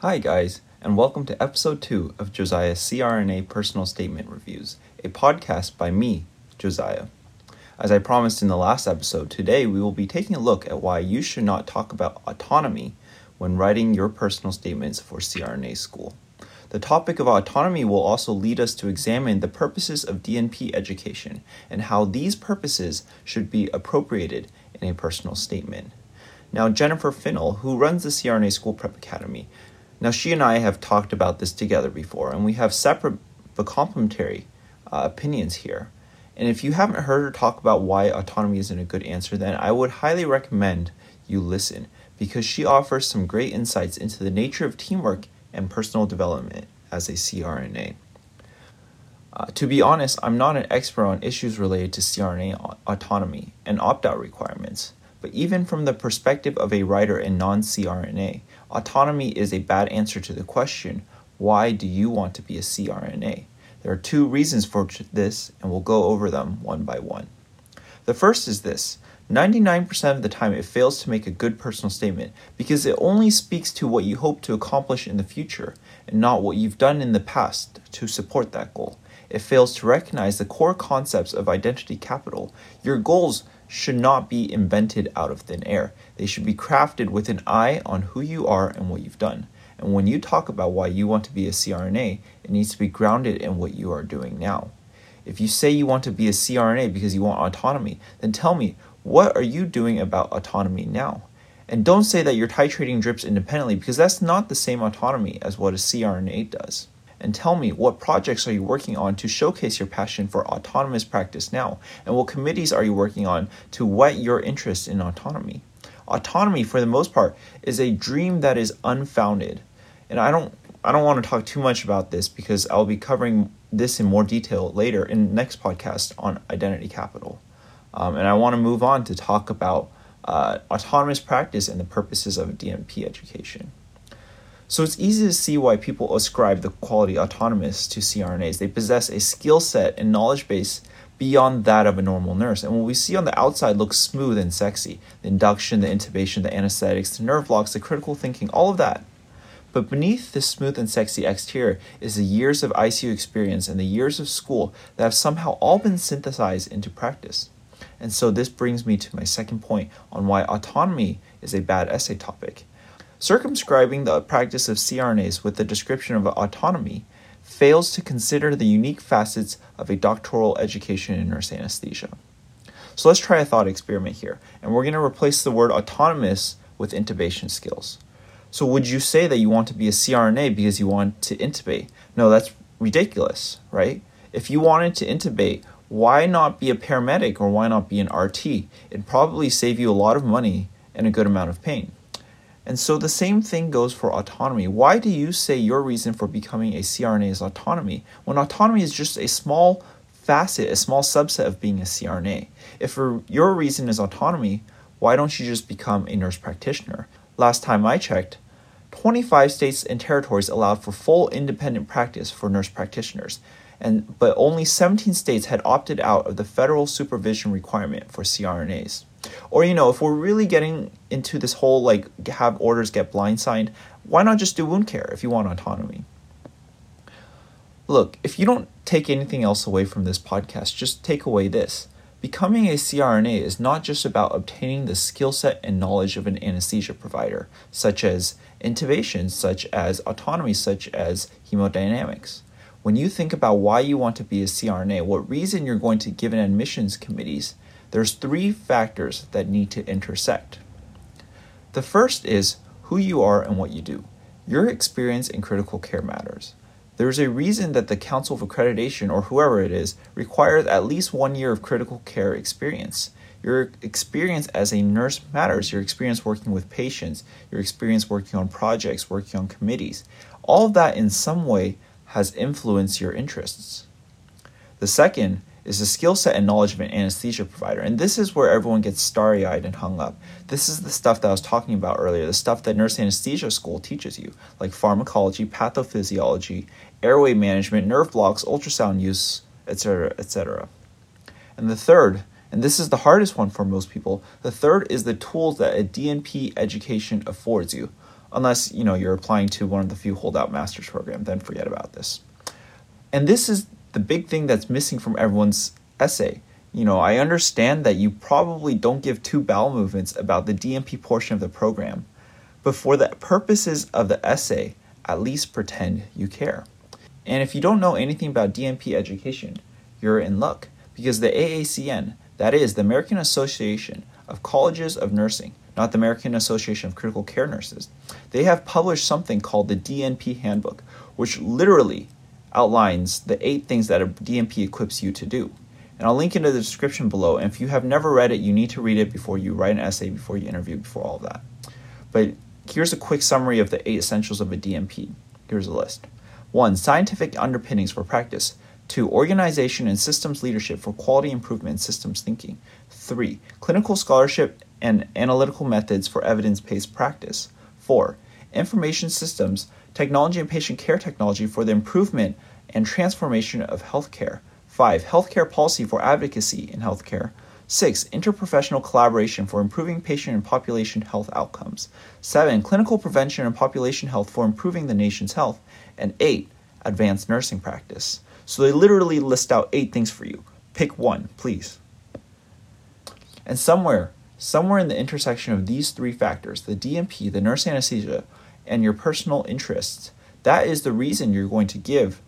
Hi, guys, and welcome to episode 2 of Josiah's CRNA Personal Statement Reviews, a podcast by me, Josiah. As I promised in the last episode, today we will be taking a look at why you should not talk about autonomy when writing your personal statements for CRNA school. The topic of autonomy will also lead us to examine the purposes of DNP education and how these purposes should be appropriated in a personal statement. Now, Jennifer Finnell, who runs the CRNA School Prep Academy, now she and I have talked about this together before, and we have separate but complementary uh, opinions here. And if you haven't heard her talk about why autonomy isn't a good answer, then I would highly recommend you listen because she offers some great insights into the nature of teamwork and personal development as a CRNA. Uh, to be honest, I'm not an expert on issues related to CRNA autonomy and opt out requirements, but even from the perspective of a writer in non CRNA, autonomy is a bad answer to the question why do you want to be a CRNA? There are two reasons for this, and we'll go over them one by one. The first is this 99% of the time, it fails to make a good personal statement because it only speaks to what you hope to accomplish in the future and not what you've done in the past to support that goal. It fails to recognize the core concepts of identity capital. Your goals should not be invented out of thin air, they should be crafted with an eye on who you are and what you've done. And when you talk about why you want to be a CRNA, it needs to be grounded in what you are doing now. If you say you want to be a CRNA because you want autonomy, then tell me what are you doing about autonomy now? And don't say that you're titrating drips independently because that's not the same autonomy as what a CRNA does. And tell me what projects are you working on to showcase your passion for autonomous practice now? And what committees are you working on to whet your interest in autonomy? Autonomy, for the most part, is a dream that is unfounded. And I don't I don't want to talk too much about this because I'll be covering this in more detail later in the next podcast on identity capital. Um, and I want to move on to talk about uh, autonomous practice and the purposes of DNP education. So it's easy to see why people ascribe the quality autonomous to CRNAs. They possess a skill set and knowledge base beyond that of a normal nurse. And what we see on the outside looks smooth and sexy the induction, the intubation, the anesthetics, the nerve blocks, the critical thinking, all of that. But beneath this smooth and sexy exterior is the years of ICU experience and the years of school that have somehow all been synthesized into practice. And so this brings me to my second point on why autonomy is a bad essay topic. Circumscribing the practice of CRNAs with the description of autonomy fails to consider the unique facets of a doctoral education in nurse anesthesia. So let's try a thought experiment here, and we're going to replace the word autonomous with intubation skills. So, would you say that you want to be a CRNA because you want to intubate? No, that's ridiculous, right? If you wanted to intubate, why not be a paramedic or why not be an RT? It'd probably save you a lot of money and a good amount of pain. And so the same thing goes for autonomy. Why do you say your reason for becoming a CRNA is autonomy when autonomy is just a small facet, a small subset of being a CRNA? If your reason is autonomy, why don't you just become a nurse practitioner? Last time I checked, 25 states and territories allowed for full independent practice for nurse practitioners and but only 17 states had opted out of the federal supervision requirement for CRNAs. Or you know, if we're really getting into this whole like have orders get blindsided, why not just do wound care if you want autonomy? Look, if you don't take anything else away from this podcast, just take away this. Becoming a CRNA is not just about obtaining the skill set and knowledge of an anesthesia provider, such as intubation, such as autonomy, such as hemodynamics. When you think about why you want to be a CRNA, what reason you're going to give an admissions committees, there's three factors that need to intersect. The first is who you are and what you do. Your experience in critical care matters. There's a reason that the Council of Accreditation, or whoever it is, requires at least one year of critical care experience. Your experience as a nurse matters. Your experience working with patients, your experience working on projects, working on committees. All of that in some way has influenced your interests. The second is the skill set and knowledge of an anesthesia provider. And this is where everyone gets starry eyed and hung up. This is the stuff that I was talking about earlier, the stuff that nurse anesthesia school teaches you, like pharmacology, pathophysiology, airway management, nerve blocks, ultrasound use, etc., etc. And the third, and this is the hardest one for most people, the third is the tools that a DNP education affords you unless you know you're applying to one of the few holdout master's program. Then forget about this. And this is the big thing that's missing from everyone's essay. You know, I understand that you probably don't give two bowel movements about the DNP portion of the program, but for the purposes of the essay, at least pretend you care. And if you don't know anything about DNP education, you're in luck because the AACN, that is the American Association of Colleges of Nursing, not the American Association of Critical Care Nurses, they have published something called the DNP Handbook, which literally outlines the eight things that a DNP equips you to do. And I'll link it in the description below. And if you have never read it, you need to read it before you write an essay, before you interview, before all of that. But here's a quick summary of the eight essentials of a DNP. Here's a list. 1. Scientific underpinnings for practice. 2. Organization and systems leadership for quality improvement and systems thinking. 3. Clinical scholarship and analytical methods for evidence based practice. 4. Information systems, technology and patient care technology for the improvement and transformation of healthcare. 5. Healthcare policy for advocacy in healthcare. 6. Interprofessional collaboration for improving patient and population health outcomes. 7. Clinical prevention and population health for improving the nation's health. And 8. Advanced nursing practice. So they literally list out eight things for you. Pick one, please. And somewhere, somewhere in the intersection of these three factors the DNP, the nurse anesthesia, and your personal interests that is the reason you're going to give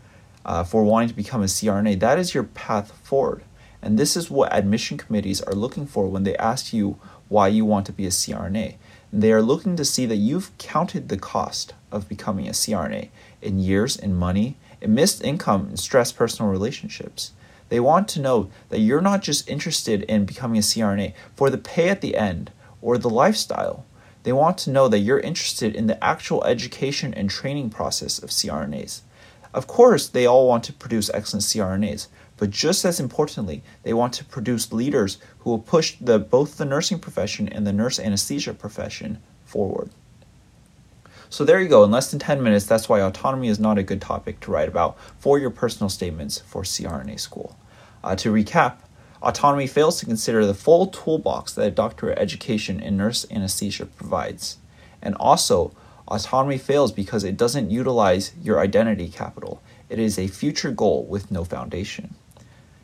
uh, for wanting to become a CRNA. That is your path forward. And this is what admission committees are looking for when they ask you why you want to be a CRNA. They are looking to see that you've counted the cost of becoming a CRNA in years, in money, in missed income, in stressed personal relationships. They want to know that you're not just interested in becoming a CRNA for the pay at the end or the lifestyle. They want to know that you're interested in the actual education and training process of CRNAs. Of course, they all want to produce excellent CRNAs, but just as importantly, they want to produce leaders who will push the, both the nursing profession and the nurse anesthesia profession forward. So there you go. In less than 10 minutes, that's why autonomy is not a good topic to write about for your personal statements for CRNA school. Uh, to recap, autonomy fails to consider the full toolbox that a doctorate education in nurse anesthesia provides. And also, autonomy fails because it doesn't utilize your identity capital. It is a future goal with no foundation.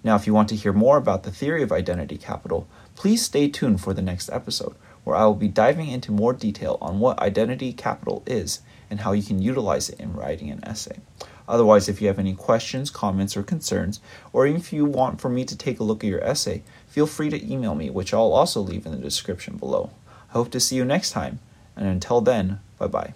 Now, if you want to hear more about the theory of identity capital, please stay tuned for the next episode, where I will be diving into more detail on what identity capital is and how you can utilize it in writing an essay. Otherwise, if you have any questions, comments, or concerns, or if you want for me to take a look at your essay, feel free to email me, which I'll also leave in the description below. I hope to see you next time, and until then, bye bye.